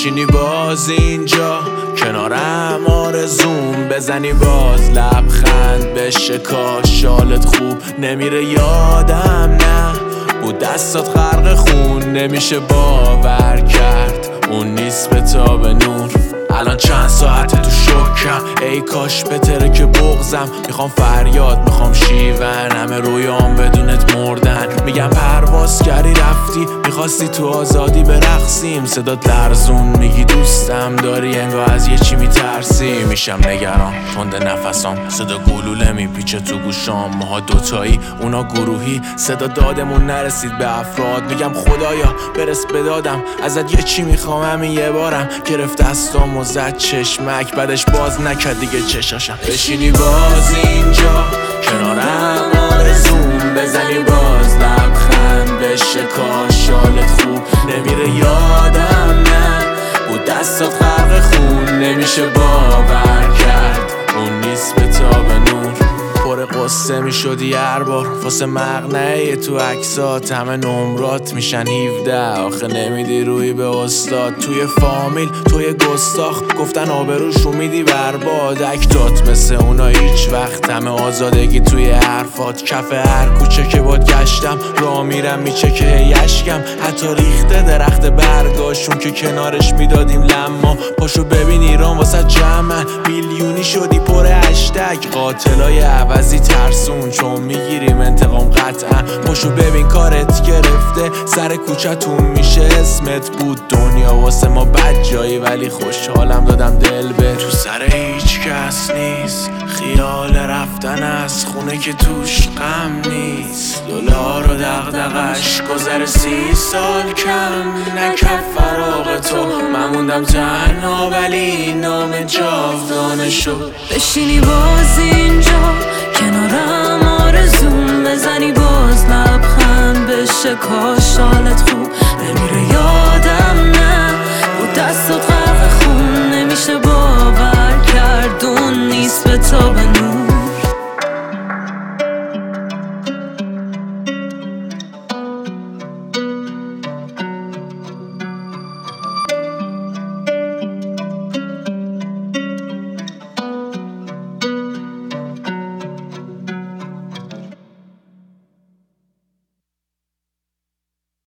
بشینی باز اینجا. کنارم آرزوم بزنی باز. لبخند بشه کاش شالت خوب نمیره یادم نه. بود دستات غرق خون. نمیشه باور کرد. اون نیست به تاب نور. الان چند ساعت تو شکم. ای کاش بتره که بغزم می‌خوام فریاد می‌خوام شیون. همه رویام بدونت مردن. میگم پرواز کردی رفتی. می‌خواستی تو آزادی برقصیم. صدات لرزون میگی دوستم داری انگار از یه چی میترسی. میشم نگران تند نفسام. صدا گلوله میپیچه تو گوشام. ماها دوتایی اونا گروهی. صدا دادمون نرسید به افراد. میگم خدایا برس بدادم ازت یه چی می‌خوام همین یه بارم. گرفت دستام و زد چشمک. بعدش باز نکرد دیگه چشاشم. بشینی باز اینجا کنارم آرزوم بزنی باز لبخند بشه کاش شالت خوب نمیره یادم نه. بود دستات غرق خون. نمیشه باور. قصه می‌شدی هر بار. واسه مقنعه تو عکسات همه نمرات میشن 17 آخه نمیدی روی به استاد. توی فامیل توی گستاخ گفتن آبروشو میدی برباد. اکتات مثل اونا هیچ وقت. همه آزادگی توی حرفات. کف هر کوچه که باد گشتم. را میرم میچه که یشکم. حتی ریخته درخت برگاشون که کنارش می‌دادیم لما. پاشو ببین ایران واسه جمع. میلیونی شدی پر هشتگ قاتلای عوضی ترسون. چون می‌گیریم انتقام قطعا. پاشو ببین کارت گرفته. سر کوچتون میشه اسمت بود دنیا. واسه ما بد جایی ولی خوشحالم دادم دل به. تو سر هیچ کس نیست. خیال رفتن از خونه که توش غم نیست. دلار و دغدغش گذر سی سال کم. نکرد فراغ تو. من موندم تنها ولی نام شو. بشینی باز اینجا. کنارم آرزون بزنی باز لبخند بشه. کاش حالت خوب نمیره یادم نه. بود دستت غرق خون نمیشه. باور کردون نیست به تا به